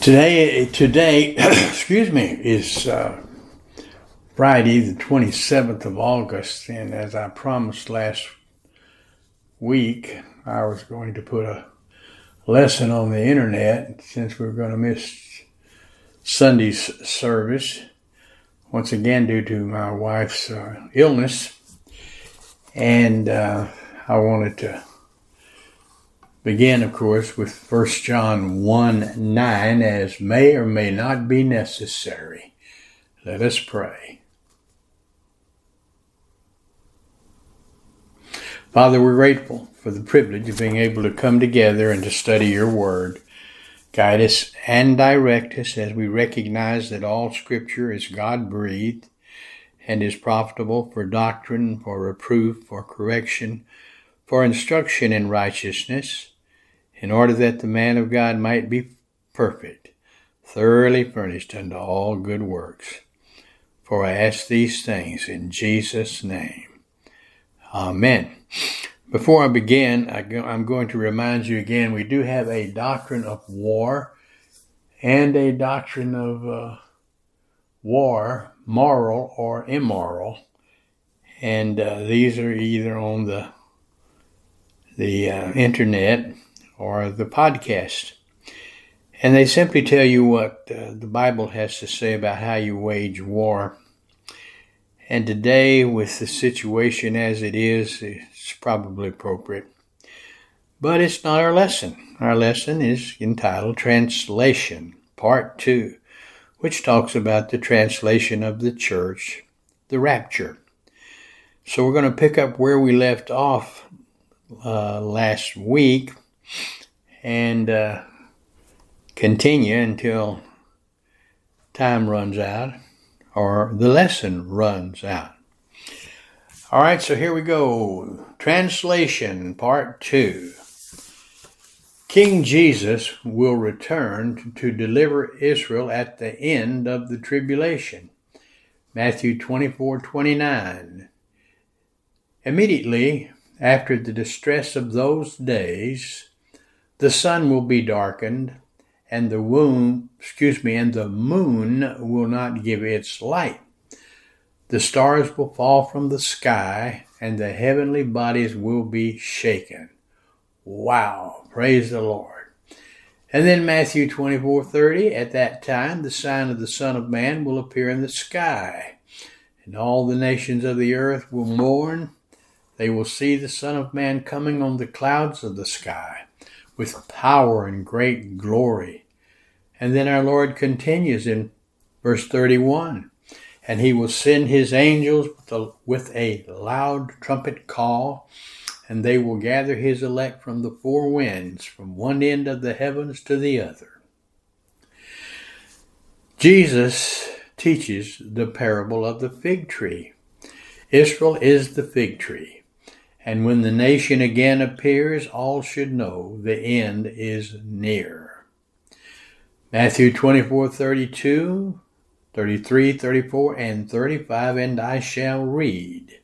Today, today, excuse me, is uh, Friday, the 27th of August, and as I promised last week, I was going to put a lesson on the internet since we are going to miss Sunday's service once again due to my wife's uh, illness, and uh, I wanted to begin, of course, with 1 John 1 9, as may or may not be necessary. Let us pray. Father, we're grateful for the privilege of being able to come together and to study your word. Guide us and direct us as we recognize that all scripture is God breathed and is profitable for doctrine, for reproof, for correction, for instruction in righteousness in order that the man of God might be perfect, thoroughly furnished unto all good works. For I ask these things in Jesus' name. Amen. Before I begin, I'm going to remind you again we do have a doctrine of war and a doctrine of uh, war, moral or immoral. And uh, these are either on the the uh, internet or the podcast. And they simply tell you what uh, the Bible has to say about how you wage war. And today, with the situation as it is, it's probably appropriate. But it's not our lesson. Our lesson is entitled Translation, Part 2, which talks about the translation of the church, the rapture. So we're going to pick up where we left off uh, last week and uh, continue until time runs out or the lesson runs out. All right, so here we go. Translation Part 2. King Jesus will return to deliver Israel at the end of the tribulation. Matthew 24 29. Immediately after the distress of those days, the sun will be darkened, and the moon, excuse me, and the moon will not give its light. The stars will fall from the sky, and the heavenly bodies will be shaken. Wow, praise the Lord. And then Matthew 24:30, at that time the sign of the Son of Man will appear in the sky, and all the nations of the earth will mourn. They will see the Son of Man coming on the clouds of the sky with power and great glory. And then our Lord continues in verse 31 and he will send his angels with a, with a loud trumpet call, and they will gather his elect from the four winds, from one end of the heavens to the other. Jesus teaches the parable of the fig tree. Israel is the fig tree. And when the nation again appears, all should know the end is near. Matthew 24, 32, 33, 34, and 35, and I shall read.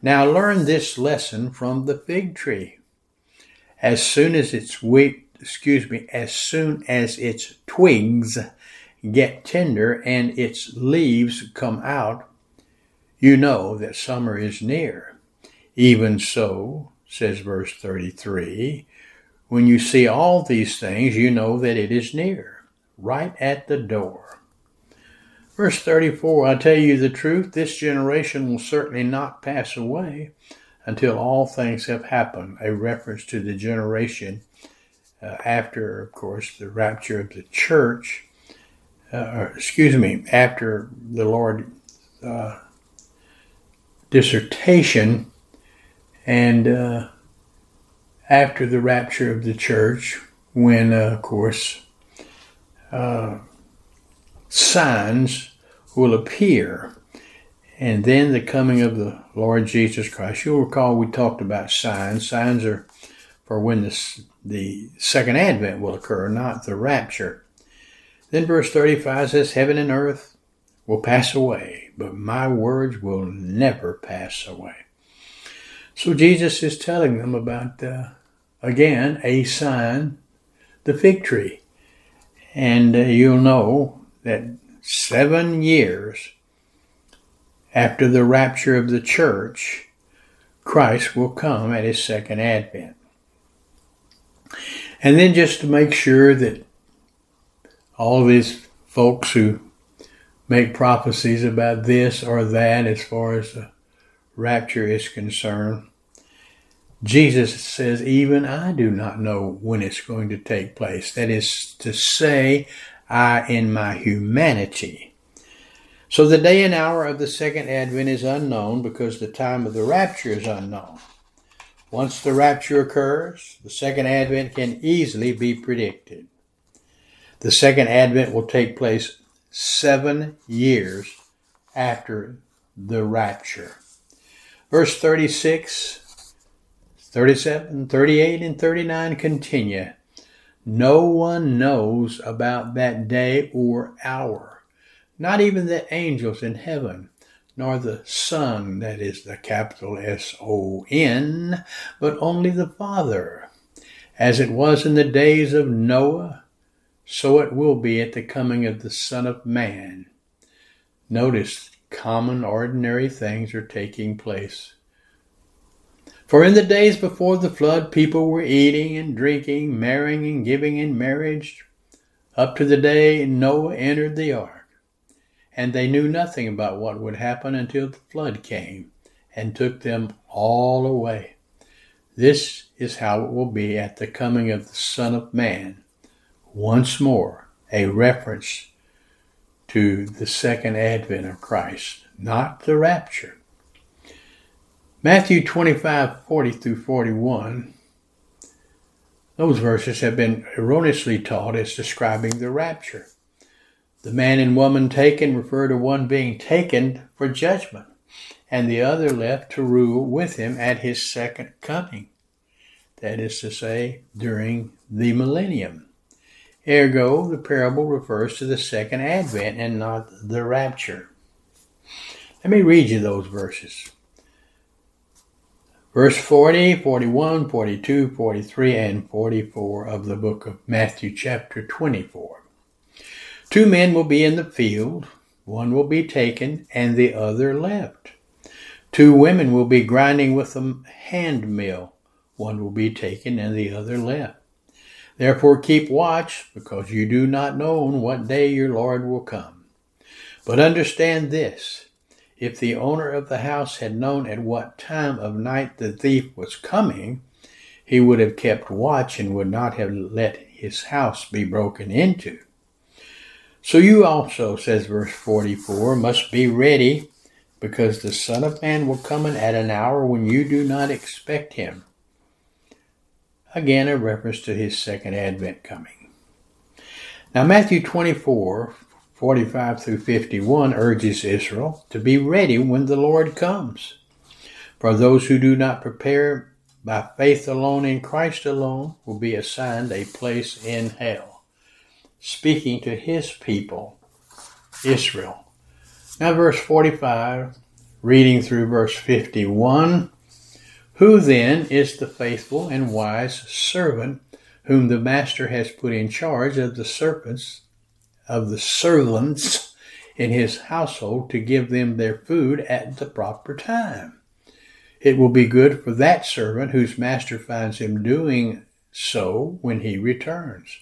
Now learn this lesson from the fig tree. As soon as its wick, excuse me, as soon as its twigs get tender and its leaves come out, you know that summer is near. Even so, says verse 33, when you see all these things, you know that it is near, right at the door. Verse 34, I tell you the truth, this generation will certainly not pass away until all things have happened. A reference to the generation uh, after, of course, the rapture of the church, uh, excuse me, after the Lord uh, dissertation and uh, after the rapture of the church, when, uh, of course, uh, signs will appear, and then the coming of the Lord Jesus Christ. You'll recall we talked about signs. Signs are for when the, the second advent will occur, not the rapture. Then verse 35 says, Heaven and earth will pass away, but my words will never pass away. So Jesus is telling them about, uh, again, a sign, the fig tree. And uh, you'll know that seven years after the rapture of the church, Christ will come at his second advent. And then just to make sure that all these folks who make prophecies about this or that as far as the rapture is concerned, Jesus says, even I do not know when it's going to take place. That is to say, I in my humanity. So the day and hour of the second advent is unknown because the time of the rapture is unknown. Once the rapture occurs, the second advent can easily be predicted. The second advent will take place seven years after the rapture. Verse 36 37, 38, and 39 continue. No one knows about that day or hour, not even the angels in heaven, nor the Son, that is the capital S O N, but only the Father. As it was in the days of Noah, so it will be at the coming of the Son of Man. Notice common, ordinary things are taking place for in the days before the flood, people were eating and drinking, marrying and giving in marriage, up to the day Noah entered the ark. And they knew nothing about what would happen until the flood came and took them all away. This is how it will be at the coming of the Son of Man. Once more, a reference to the second advent of Christ, not the rapture. Matthew 25, 40 through 41, those verses have been erroneously taught as describing the rapture. The man and woman taken refer to one being taken for judgment, and the other left to rule with him at his second coming. That is to say, during the millennium. Ergo, the parable refers to the second advent and not the rapture. Let me read you those verses. Verse 40, 41, 42, 43, and 44 of the book of Matthew, chapter 24. Two men will be in the field, one will be taken, and the other left. Two women will be grinding with a hand mill, one will be taken, and the other left. Therefore keep watch, because you do not know on what day your Lord will come. But understand this if the owner of the house had known at what time of night the thief was coming, he would have kept watch and would not have let his house be broken into. So you also, says verse 44, must be ready, because the Son of Man will come in at an hour when you do not expect him. Again, a reference to his second advent coming. Now, Matthew 24, 45 through 51 urges Israel to be ready when the Lord comes. For those who do not prepare by faith alone in Christ alone will be assigned a place in hell. Speaking to his people, Israel. Now, verse 45, reading through verse 51. Who then is the faithful and wise servant whom the master has put in charge of the servants of the servants in his household to give them their food at the proper time. It will be good for that servant whose master finds him doing so when he returns.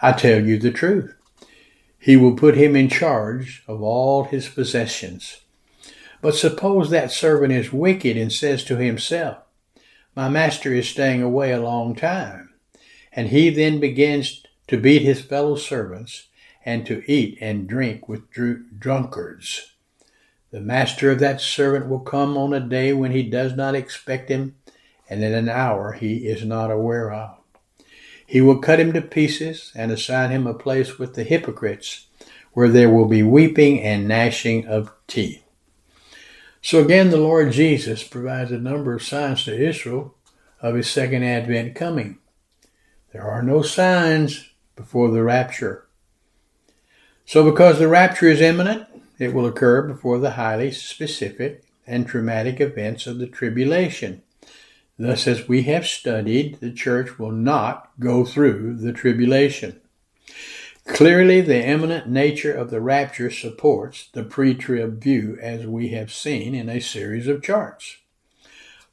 I tell you the truth. He will put him in charge of all his possessions. But suppose that servant is wicked and says to himself, My master is staying away a long time. And he then begins to beat his fellow servants and to eat and drink with drunkards. The master of that servant will come on a day when he does not expect him, and in an hour he is not aware of. He will cut him to pieces and assign him a place with the hypocrites, where there will be weeping and gnashing of teeth. So again, the Lord Jesus provides a number of signs to Israel of his second advent coming. There are no signs before the rapture. So, because the rapture is imminent, it will occur before the highly specific and traumatic events of the tribulation. Thus, as we have studied, the church will not go through the tribulation. Clearly, the imminent nature of the rapture supports the pre trib view, as we have seen in a series of charts.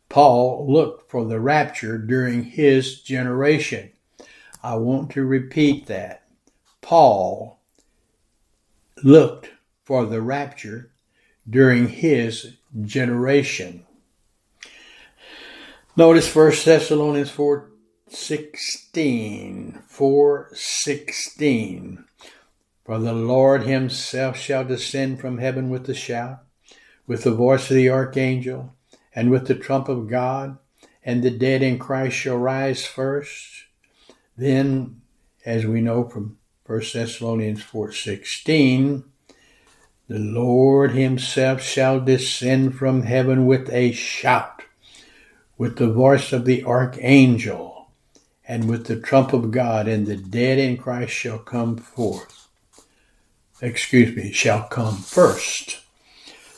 Paul looked for the rapture during his generation. I want to repeat that. Paul looked for the rapture during his generation. Notice 1 Thessalonians 4 16. 4 16. For the Lord himself shall descend from heaven with a shout, with the voice of the archangel, and with the trump of God, and the dead in Christ shall rise first. Then, as we know from 1 Thessalonians 4:16, the Lord himself shall descend from heaven with a shout, with the voice of the archangel, and with the trump of God, and the dead in Christ shall come forth. Excuse me, shall come first.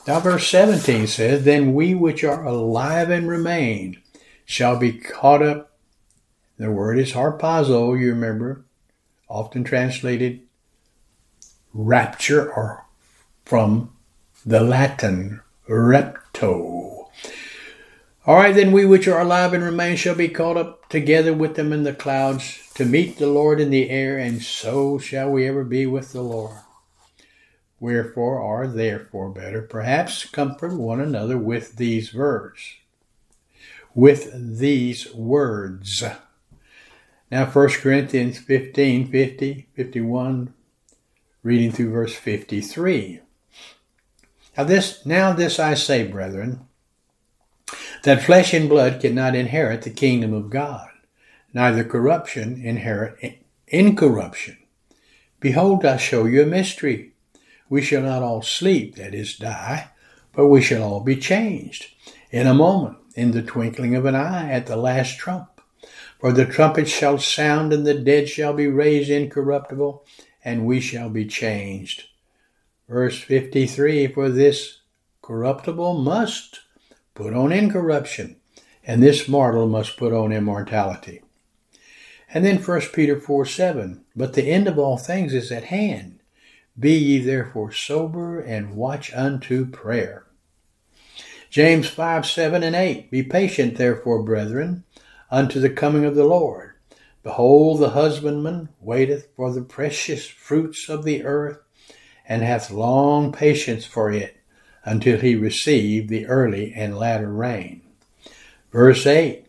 Now, verse 17 says, Then we which are alive and remain shall be caught up. The word is harpazo, you remember, often translated rapture or from the Latin repto. All right, then we which are alive and remain shall be caught up together with them in the clouds to meet the Lord in the air, and so shall we ever be with the Lord. Wherefore, are therefore better, perhaps comfort one another with these words. With these words. Now 1 Corinthians 15, 50, 51, reading through verse 53. Now this, now this I say, brethren, that flesh and blood cannot inherit the kingdom of God, neither corruption inherit incorruption. Behold, I show you a mystery we shall not all sleep, that is, die, but we shall all be changed in a moment, in the twinkling of an eye, at the last trump. For the trumpet shall sound, and the dead shall be raised incorruptible, and we shall be changed. Verse 53 For this corruptible must put on incorruption, and this mortal must put on immortality. And then 1 Peter 4 7 But the end of all things is at hand. Be ye therefore sober and watch unto prayer. James 5, 7 and 8. Be patient therefore, brethren, unto the coming of the Lord. Behold, the husbandman waiteth for the precious fruits of the earth, and hath long patience for it, until he receive the early and latter rain. Verse 8.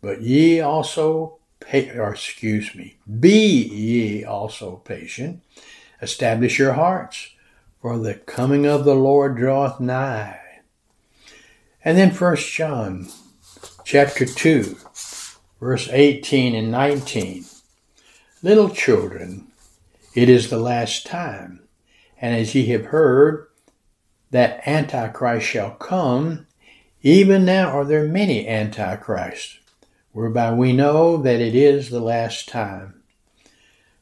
But ye also, or excuse me, be ye also patient, Establish your hearts, for the coming of the Lord draweth nigh. And then First John chapter 2, verse 18 and 19. Little children, it is the last time, and as ye have heard that Antichrist shall come, even now are there many Antichrists, whereby we know that it is the last time.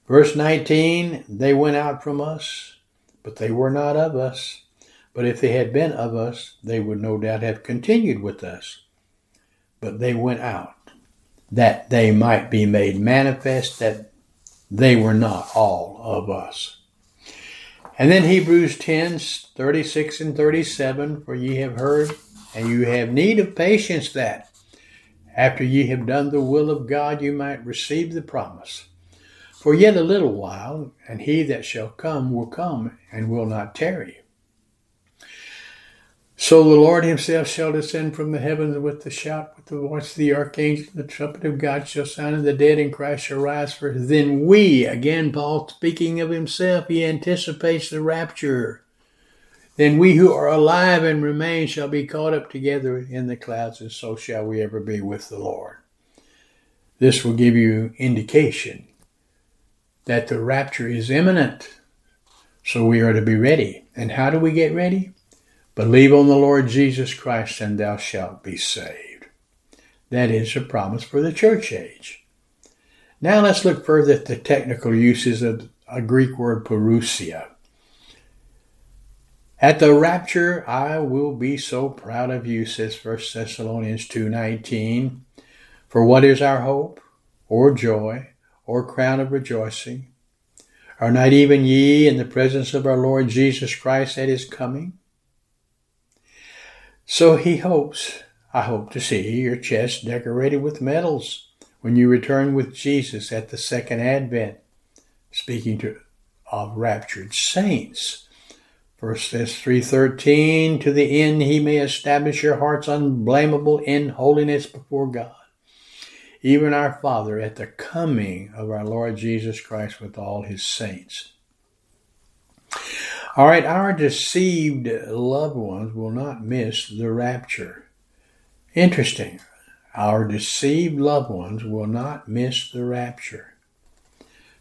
Verse 19, they went out from us, but they were not of us. But if they had been of us, they would no doubt have continued with us. But they went out, that they might be made manifest that they were not all of us. And then Hebrews 10, 36 and 37, for ye have heard, and you have need of patience that, after ye have done the will of God, you might receive the promise. For yet a little while, and he that shall come will come and will not tarry. So the Lord himself shall descend from the heavens with the shout, with the voice of the archangel, the trumpet of God shall sound, and the dead in Christ shall rise first. Then we, again, Paul speaking of himself, he anticipates the rapture. Then we who are alive and remain shall be caught up together in the clouds, and so shall we ever be with the Lord. This will give you indication that the rapture is imminent. So we are to be ready. And how do we get ready? Believe on the Lord Jesus Christ and thou shalt be saved. That is a promise for the church age. Now let's look further at the technical uses of a Greek word parousia. At the rapture I will be so proud of you, says 1 Thessalonians 2.19. For what is our hope or joy or crown of rejoicing? Are not even ye in the presence of our Lord Jesus Christ at his coming? So he hopes, I hope to see your chest decorated with medals when you return with Jesus at the second advent, speaking to, of raptured saints. First Thess 3.13, to the end he may establish your hearts unblameable in holiness before God even our Father at the coming of our Lord Jesus Christ with all his saints. All right, our deceived loved ones will not miss the rapture. Interesting. Our deceived loved ones will not miss the rapture.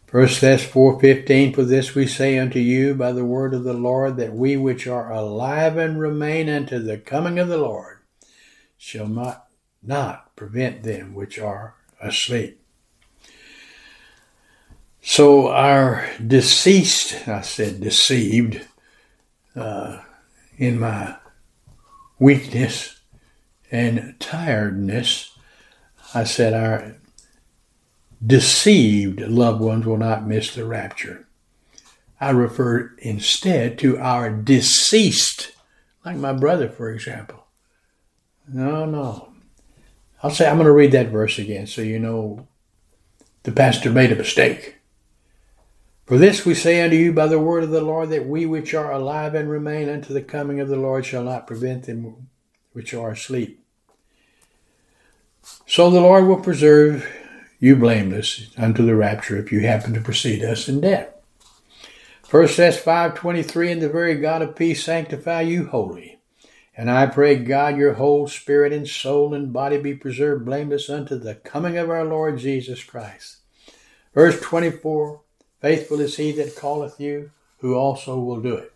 First Thess 4.15, For this we say unto you by the word of the Lord, that we which are alive and remain unto the coming of the Lord shall not not prevent them which are asleep. So our deceased, I said deceived, uh, in my weakness and tiredness, I said our deceived loved ones will not miss the rapture. I refer instead to our deceased, like my brother, for example. No, no. I'll say, I'm going to read that verse again so you know the pastor made a mistake. For this we say unto you by the word of the Lord, that we which are alive and remain unto the coming of the Lord shall not prevent them which are asleep. So the Lord will preserve you blameless unto the rapture if you happen to precede us in death. First Thess 5.23, And the very God of peace sanctify you wholly. And I pray, God, your whole spirit and soul and body be preserved blameless unto the coming of our Lord Jesus Christ. Verse 24 Faithful is he that calleth you, who also will do it.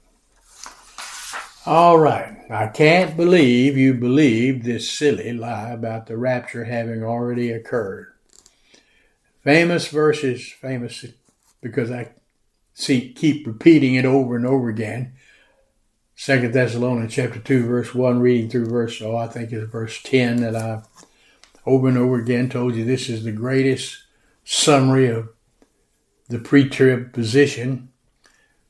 All right. I can't believe you believe this silly lie about the rapture having already occurred. Famous verses, famous because I see keep repeating it over and over again. Second Thessalonians chapter two, verse one, reading through verse oh, I think it's verse ten that I've over and over again told you this is the greatest summary of the pre-trib position,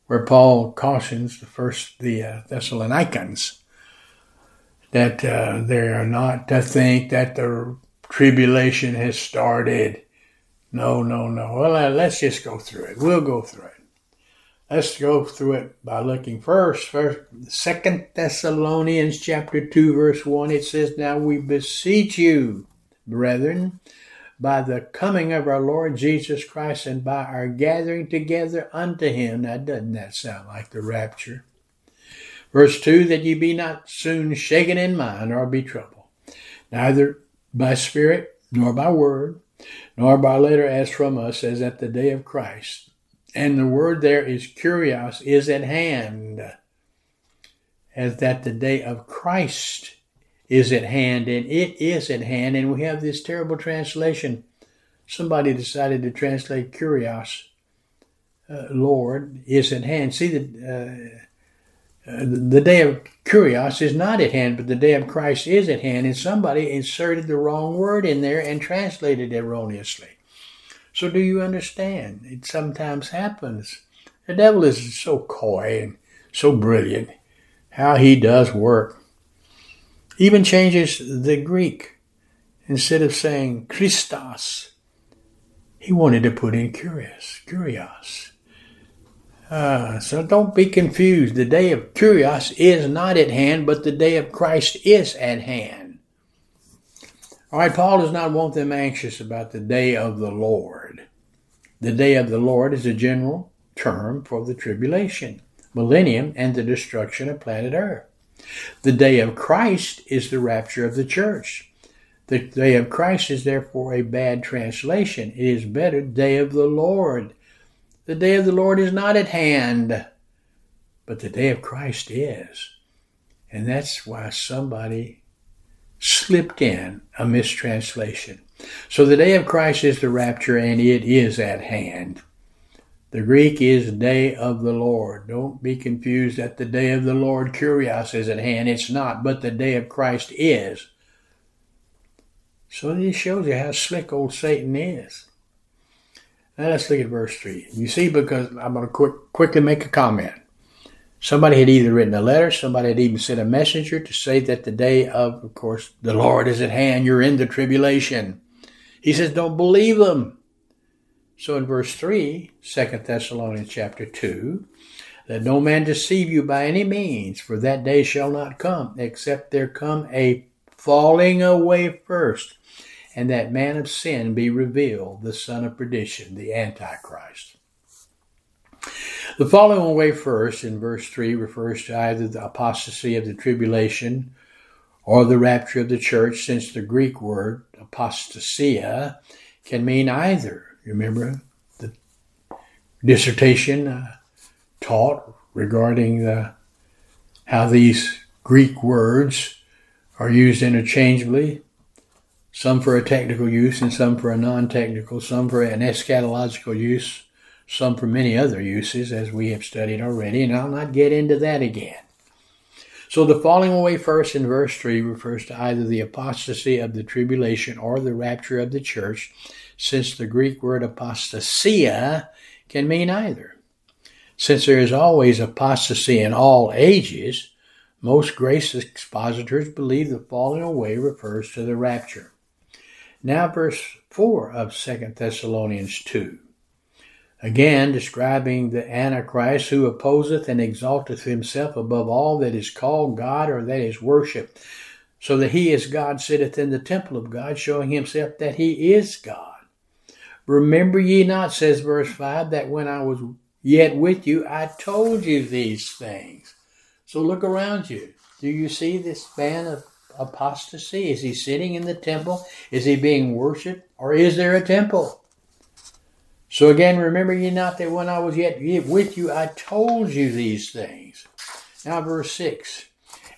where Paul cautions the first the uh, Thessalonians that uh, they are not to think that the tribulation has started. No, no, no. Well, uh, let's just go through it. We'll go through it. Let's go through it by looking first. First, Second Thessalonians chapter two, verse one. It says, "Now we beseech you, brethren, by the coming of our Lord Jesus Christ and by our gathering together unto Him." Now, doesn't that sound like the rapture? Verse two, that ye be not soon shaken in mind or be troubled, neither by spirit nor by word, nor by letter as from us, as at the day of Christ and the word there is kurios, is at hand, as that the day of Christ is at hand, and it is at hand. And we have this terrible translation. Somebody decided to translate kurios, uh, Lord, is at hand. See, the, uh, uh, the day of kurios is not at hand, but the day of Christ is at hand. And somebody inserted the wrong word in there and translated erroneously. So do you understand? It sometimes happens. The devil is so coy and so brilliant. How he does work. Even changes the Greek. Instead of saying Christos, he wanted to put in kurios, kurios. Uh, so don't be confused. The day of kurios is not at hand, but the day of Christ is at hand. All right, Paul does not want them anxious about the day of the Lord. The day of the Lord is a general term for the tribulation, millennium, and the destruction of planet Earth. The day of Christ is the rapture of the church. The day of Christ is therefore a bad translation. It is better day of the Lord. The day of the Lord is not at hand, but the day of Christ is. And that's why somebody slipped in a mistranslation. So the day of Christ is the rapture and it is at hand. The Greek is day of the Lord. Don't be confused that the day of the Lord, kurios, is at hand. It's not, but the day of Christ is. So this shows you how slick old Satan is. Now let's look at verse 3. You see, because I'm going to quick, quickly make a comment. Somebody had either written a letter, somebody had even sent a messenger to say that the day of, of course, the Lord is at hand. You're in the tribulation. He says, don't believe them. So in verse 3, 2 Thessalonians chapter 2, that no man deceive you by any means, for that day shall not come, except there come a falling away first, and that man of sin be revealed, the son of perdition, the Antichrist. The falling away first in verse 3 refers to either the apostasy of the tribulation or the rapture of the church, since the Greek word apostasia can mean either. Remember the dissertation uh, taught regarding the, how these Greek words are used interchangeably, some for a technical use and some for a non technical, some for an eschatological use some for many other uses, as we have studied already, and I'll not get into that again. So the falling away first in verse 3 refers to either the apostasy of the tribulation or the rapture of the church, since the Greek word apostasia can mean either. Since there is always apostasy in all ages, most grace expositors believe the falling away refers to the rapture. Now, verse 4 of 2 Thessalonians 2. Again, describing the Antichrist who opposeth and exalteth himself above all that is called God or that is worshipped, so that he as God sitteth in the temple of God, showing himself that he is God. Remember ye not, says verse 5, that when I was yet with you, I told you these things. So look around you. Do you see this man of apostasy? Is he sitting in the temple? Is he being worshiped? Or is there a temple? So again, remember ye not that when I was yet with you, I told you these things. Now, verse 6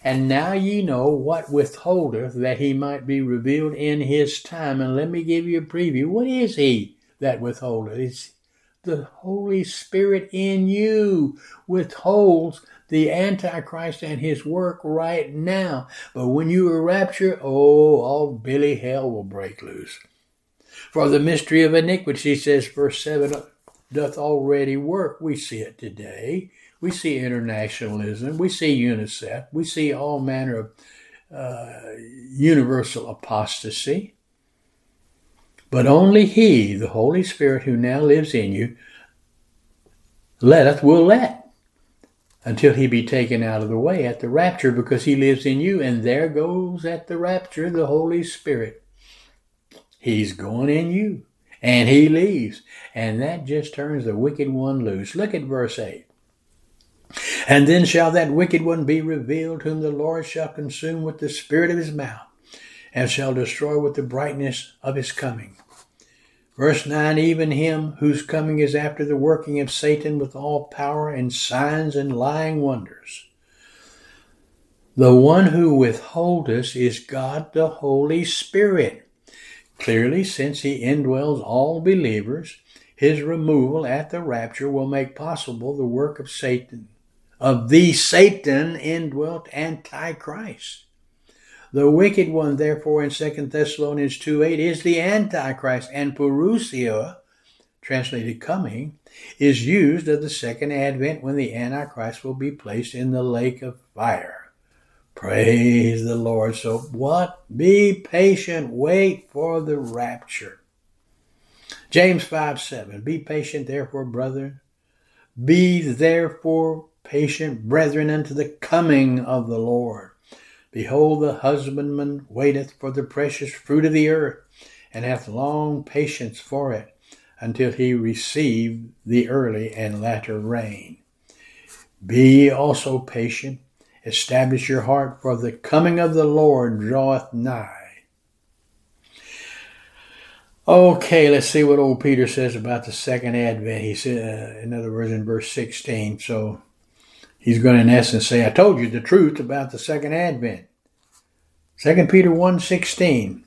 And now ye know what withholdeth that he might be revealed in his time. And let me give you a preview. What is he that withholdeth? It's the Holy Spirit in you withholds the Antichrist and his work right now. But when you are raptured, oh, all Billy hell will break loose. For the mystery of iniquity, says verse 7, doth already work. We see it today. We see internationalism. We see UNICEF. We see all manner of uh, universal apostasy. But only He, the Holy Spirit who now lives in you, letteth, will let, until He be taken out of the way at the rapture, because He lives in you. And there goes at the rapture the Holy Spirit. He's going in you. And he leaves. And that just turns the wicked one loose. Look at verse 8. And then shall that wicked one be revealed, whom the Lord shall consume with the spirit of his mouth, and shall destroy with the brightness of his coming. Verse 9 Even him whose coming is after the working of Satan with all power and signs and lying wonders. The one who withholdeth is God the Holy Spirit. Clearly, since he indwells all believers, his removal at the rapture will make possible the work of Satan, of the Satan indwelt Antichrist. The wicked one, therefore, in 2 Thessalonians 2 8 is the Antichrist, and Parousia, translated coming, is used of the second advent when the Antichrist will be placed in the lake of fire. Praise the Lord. So what? Be patient. Wait for the rapture. James 5 7. Be patient, therefore, brethren. Be therefore patient, brethren, unto the coming of the Lord. Behold, the husbandman waiteth for the precious fruit of the earth, and hath long patience for it, until he receive the early and latter rain. Be ye also patient Establish your heart, for the coming of the Lord draweth nigh. Okay, let's see what old Peter says about the second advent. He said, uh, in other words, in verse 16. So he's going to, in essence, say, I told you the truth about the second advent. 2 Peter 1.16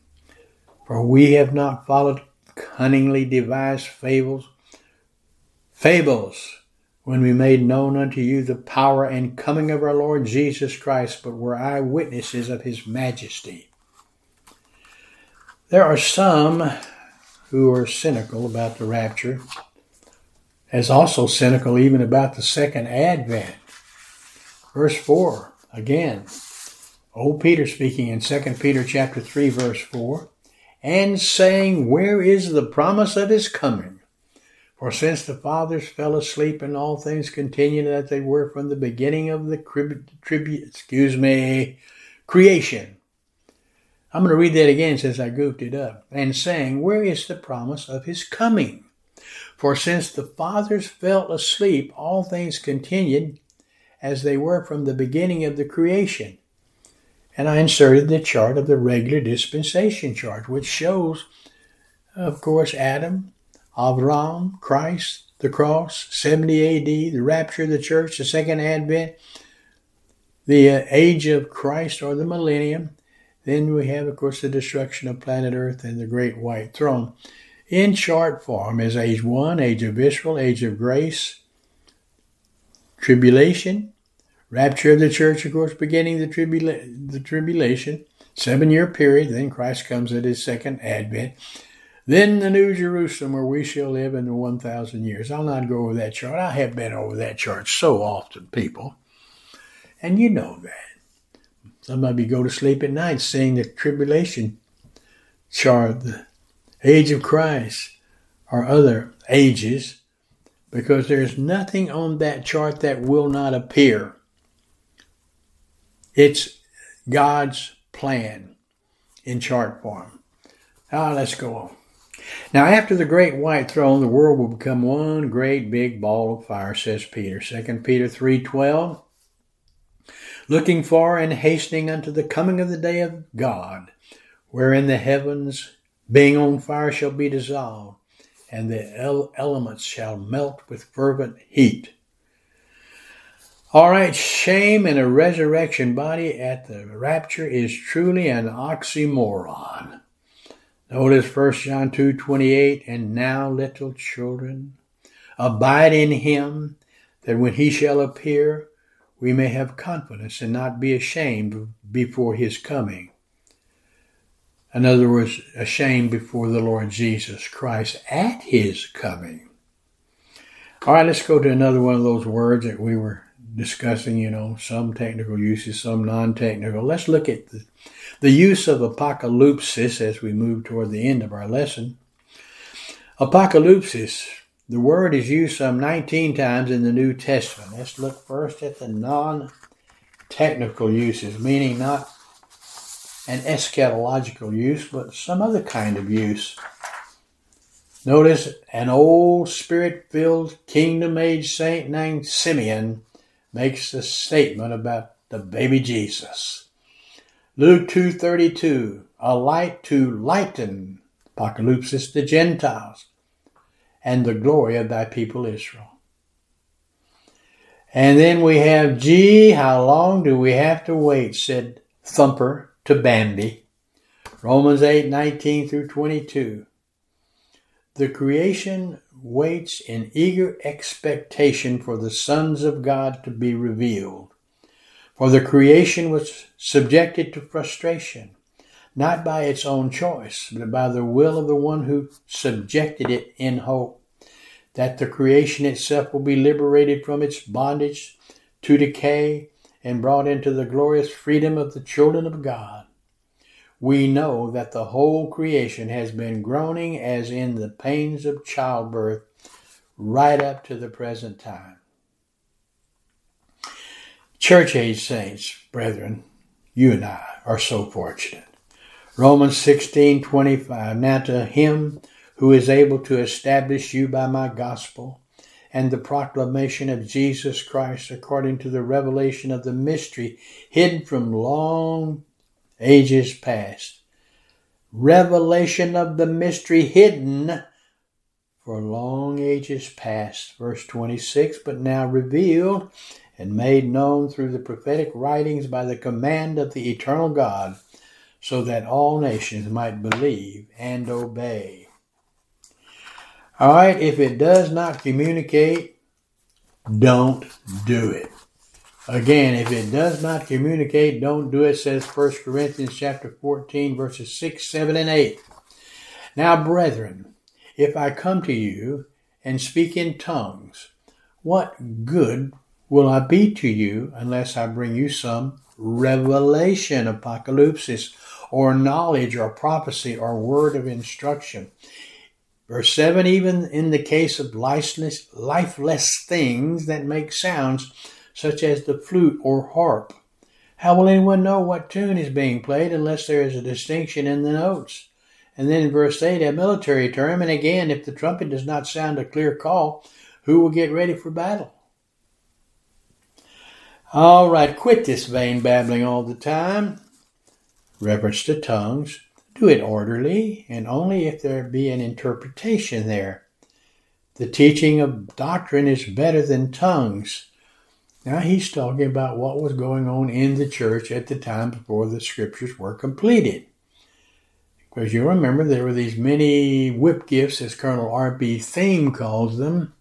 For we have not followed cunningly devised fables, fables when we made known unto you the power and coming of our Lord Jesus Christ, but were eyewitnesses of his majesty. There are some who are cynical about the rapture. as also cynical even about the second advent. Verse 4, again, old Peter speaking in 2 Peter chapter 3 verse 4, and saying, Where is the promise of his coming? For since the fathers fell asleep and all things continued that they were from the beginning of the crib, tribute, excuse me, creation. I'm going to read that again since I goofed it up. And saying, Where is the promise of his coming? For since the fathers fell asleep, all things continued as they were from the beginning of the creation. And I inserted the chart of the regular dispensation chart, which shows, of course, Adam, Avram, Christ, the cross, 70 AD, the rapture of the church, the second advent, the uh, age of Christ or the millennium. Then we have, of course, the destruction of planet Earth and the great white throne. In chart form is age one, age of Israel, age of grace, tribulation, rapture of the church, of course, beginning the, tribula- the tribulation, seven year period. Then Christ comes at his second advent. Then the New Jerusalem, where we shall live in the 1,000 years. I'll not go over that chart. I have been over that chart so often, people. And you know that. Some of you go to sleep at night saying the tribulation chart, the age of Christ, or other ages, because there's nothing on that chart that will not appear. It's God's plan in chart form. Now let's go on. Now, after the great white throne, the world will become one great big ball of fire, says Peter. 2 Peter 3.12 Looking for and hastening unto the coming of the day of God, wherein the heavens, being on fire, shall be dissolved, and the elements shall melt with fervent heat. All right, shame in a resurrection body at the rapture is truly an oxymoron. Notice 1 John 2 28, and now, little children, abide in him, that when he shall appear, we may have confidence and not be ashamed before his coming. In other words, ashamed before the Lord Jesus Christ at his coming. All right, let's go to another one of those words that we were discussing, you know, some technical uses, some non technical. Let's look at the the use of apocalypsis as we move toward the end of our lesson. Apocalypsis, the word is used some 19 times in the New Testament. Let's look first at the non technical uses, meaning not an eschatological use, but some other kind of use. Notice an old spirit filled kingdom age saint named Simeon makes a statement about the baby Jesus. Luke 2.32, a light to lighten, apocalypsis, the Gentiles, and the glory of thy people Israel. And then we have, gee, how long do we have to wait, said Thumper to Bambi. Romans 8, 19 through 22. The creation waits in eager expectation for the sons of God to be revealed. For the creation was subjected to frustration, not by its own choice, but by the will of the one who subjected it in hope that the creation itself will be liberated from its bondage to decay and brought into the glorious freedom of the children of God. We know that the whole creation has been groaning as in the pains of childbirth right up to the present time. Church age saints, brethren, you and I are so fortunate. Romans 16 25. Now to him who is able to establish you by my gospel and the proclamation of Jesus Christ according to the revelation of the mystery hidden from long ages past. Revelation of the mystery hidden for long ages past. Verse 26, but now revealed and made known through the prophetic writings by the command of the eternal God, so that all nations might believe and obey. All right, if it does not communicate, don't do it. Again, if it does not communicate, don't do it, says 1 Corinthians chapter 14, verses 6, 7, and 8. Now, brethren, if I come to you and speak in tongues, what good will I be to you unless I bring you some revelation, apocalypse, or knowledge, or prophecy, or word of instruction? Verse 7 Even in the case of lifeless, lifeless things that make sounds, such as the flute or harp, how will anyone know what tune is being played unless there is a distinction in the notes? And then in verse 8, a military term. And again, if the trumpet does not sound a clear call, who will get ready for battle? All right, quit this vain babbling all the time. Reference to tongues. Do it orderly and only if there be an interpretation there. The teaching of doctrine is better than tongues. Now he's talking about what was going on in the church at the time before the scriptures were completed. Because you remember there were these many whip gifts, as Colonel R.B. Thieme calls them,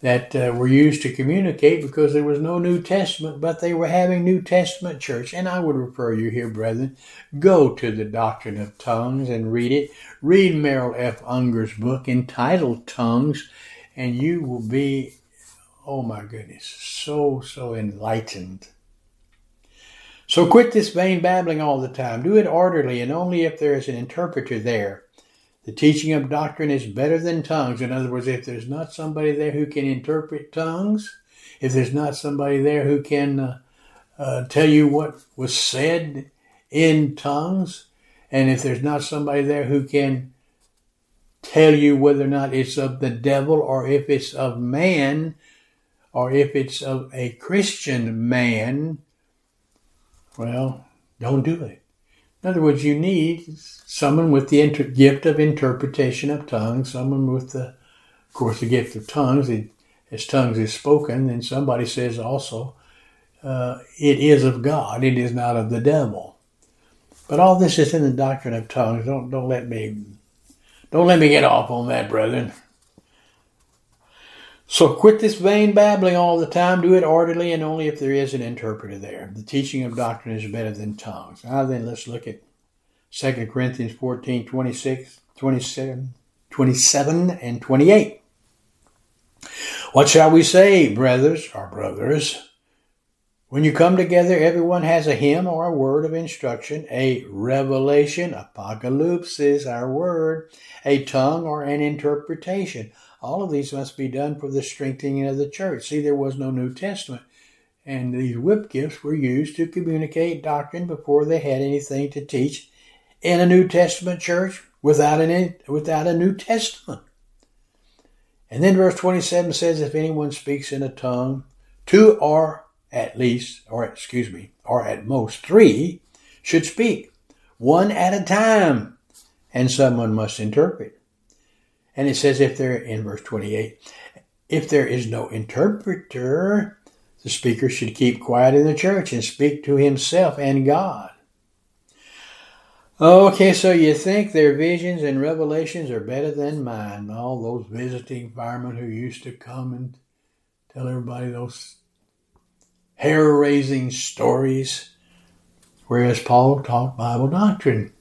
that uh, were used to communicate because there was no New Testament, but they were having New Testament church. And I would refer you here, brethren, go to the Doctrine of Tongues and read it. Read Merrill F. Unger's book entitled Tongues, and you will be, oh my goodness, so, so enlightened. So quit this vain babbling all the time. Do it orderly and only if there is an interpreter there. The teaching of doctrine is better than tongues. In other words, if there's not somebody there who can interpret tongues, if there's not somebody there who can uh, uh, tell you what was said in tongues, and if there's not somebody there who can tell you whether or not it's of the devil or if it's of man or if it's of a Christian man, well, don't do it. In other words, you need someone with the inter- gift of interpretation of tongues, someone with the, of course, the gift of tongues. as tongues is spoken, then somebody says also, uh, it is of God, it is not of the devil. But all this is in the doctrine of tongues. Don't don't let me don't let me get off on that, brethren. So quit this vain babbling all the time. Do it orderly and only if there is an interpreter there. The teaching of doctrine is better than tongues. Now then, let's look at 2 Corinthians 14, 26, 27, 27 and 28. What shall we say, brothers, our brothers? When you come together, everyone has a hymn or a word of instruction, a revelation, apocalypse is our word, a tongue or an interpretation. All of these must be done for the strengthening of the church. See, there was no New Testament. And these whip gifts were used to communicate doctrine before they had anything to teach in a New Testament church without, an, without a New Testament. And then verse 27 says, If anyone speaks in a tongue, two or at least, or excuse me, or at most three should speak, one at a time, and someone must interpret. And it says, if there, in verse 28, if there is no interpreter, the speaker should keep quiet in the church and speak to himself and God. Okay, so you think their visions and revelations are better than mine. All those visiting firemen who used to come and tell everybody those hair raising stories, whereas Paul taught Bible doctrine.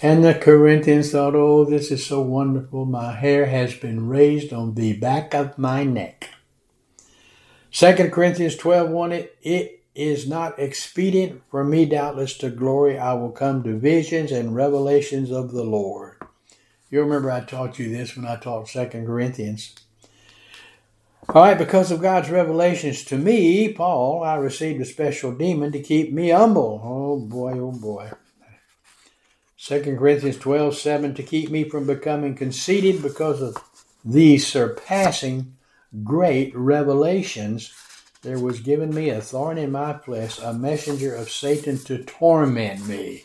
And the Corinthians thought, oh, this is so wonderful. My hair has been raised on the back of my neck. 2 Corinthians 12 1, it, it is not expedient for me, doubtless, to glory. I will come to visions and revelations of the Lord. You remember I taught you this when I taught 2 Corinthians. All right, because of God's revelations to me, Paul, I received a special demon to keep me humble. Oh boy, oh boy. 2 Corinthians 12 7 to keep me from becoming conceited because of these surpassing great revelations. There was given me a thorn in my flesh, a messenger of Satan to torment me.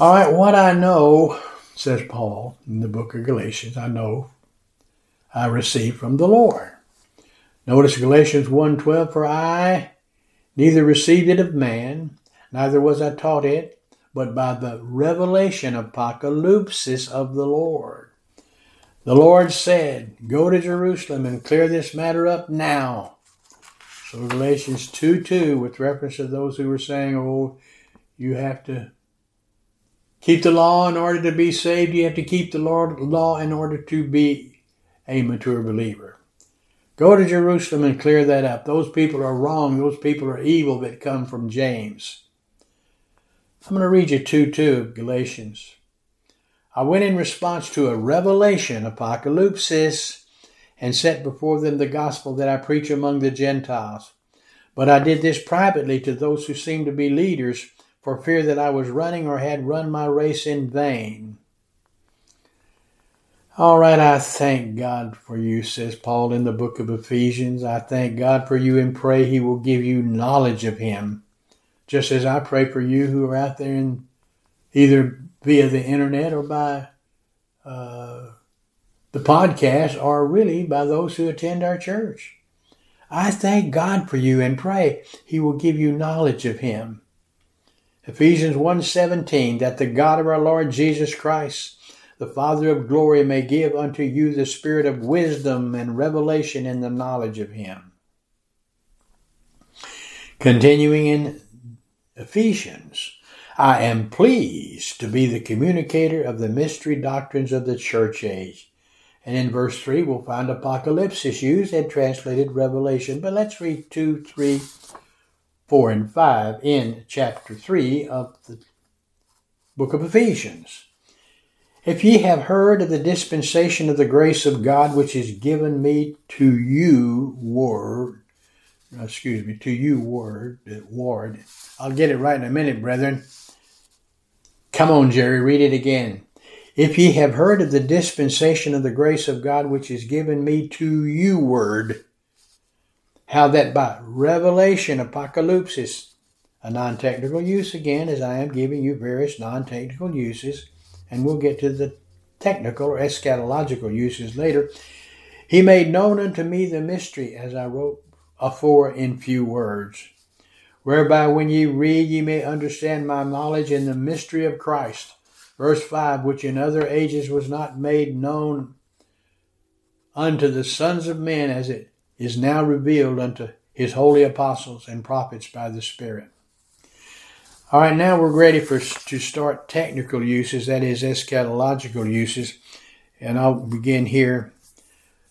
All right, what I know, says Paul in the book of Galatians, I know I received from the Lord. Notice Galatians 1:12 for I neither received it of man, neither was I taught it, but by the revelation apocalypsis of the Lord. The Lord said, Go to Jerusalem and clear this matter up now. So Galatians 2 2, with reference to those who were saying, Oh, you have to keep the law in order to be saved. You have to keep the law in order to be a mature believer. Go to Jerusalem and clear that up. Those people are wrong. Those people are evil that come from James. I'm going to read you 2 2 of Galatians. I went in response to a revelation, apocalypsis, and set before them the gospel that I preach among the Gentiles. But I did this privately to those who seemed to be leaders for fear that I was running or had run my race in vain. All right, I thank God for you, says Paul in the book of Ephesians. I thank God for you and pray He will give you knowledge of Him. Just as I pray for you who are out there in either via the internet or by uh, the podcast or really by those who attend our church. I thank God for you and pray He will give you knowledge of Him. Ephesians 1:17 that the God of our Lord Jesus Christ the Father of glory may give unto you the spirit of wisdom and revelation in the knowledge of him. Continuing in Ephesians, I am pleased to be the communicator of the mystery doctrines of the church age. And in verse 3, we'll find Apocalypse used and translated Revelation. But let's read 2, 3, 4, and 5 in chapter 3 of the book of Ephesians. If ye have heard of the dispensation of the grace of God which is given me to you, word, Uh, excuse me, to you, word, uh, ward. I'll get it right in a minute, brethren. Come on, Jerry, read it again. If ye have heard of the dispensation of the grace of God which is given me to you, word, how that by revelation, apocalypsis, a non technical use again, as I am giving you various non technical uses, and we'll get to the technical or eschatological uses later. He made known unto me the mystery, as I wrote afore in few words, whereby when ye read ye may understand my knowledge in the mystery of Christ. Verse 5, which in other ages was not made known unto the sons of men as it is now revealed unto his holy apostles and prophets by the Spirit. All right, now we're ready for to start technical uses, that is eschatological uses, and I'll begin here.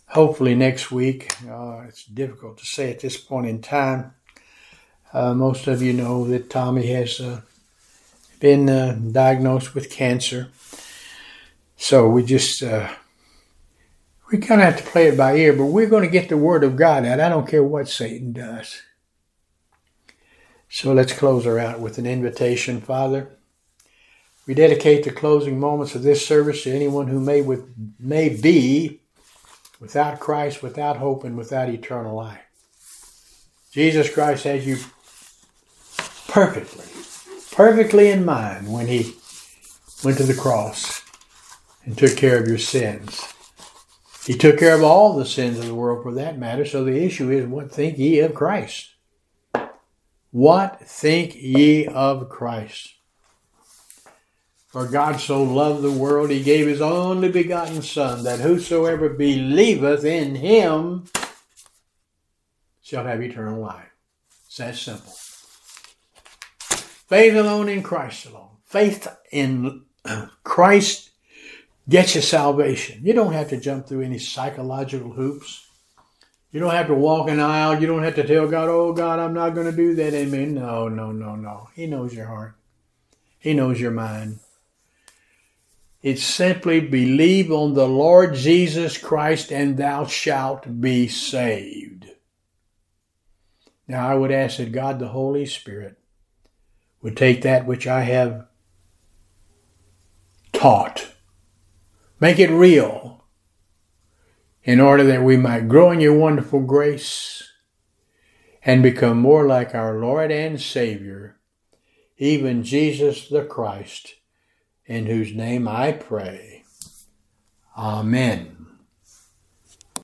Hopefully next week. Uh, it's difficult to say at this point in time. Uh, most of you know that Tommy has uh, been uh, diagnosed with cancer, so we just uh, we kind of have to play it by ear. But we're going to get the Word of God out. I don't care what Satan does. So let's close her out with an invitation, Father. We dedicate the closing moments of this service to anyone who may, with, may be without Christ, without hope, and without eternal life. Jesus Christ has you perfectly, perfectly in mind when he went to the cross and took care of your sins. He took care of all the sins of the world for that matter, so the issue is what think ye of Christ? What think ye of Christ? For God so loved the world, he gave his only begotten Son, that whosoever believeth in him shall have eternal life. It's that simple. Faith alone in Christ alone. Faith in Christ gets you salvation. You don't have to jump through any psychological hoops. You don't have to walk an aisle. You don't have to tell God, oh, God, I'm not going to do that. Amen. No, no, no, no. He knows your heart, He knows your mind. It's simply believe on the Lord Jesus Christ and thou shalt be saved. Now, I would ask that God the Holy Spirit would take that which I have taught, make it real in order that we might grow in your wonderful grace and become more like our Lord and Savior, even Jesus the Christ, in whose name I pray. Amen.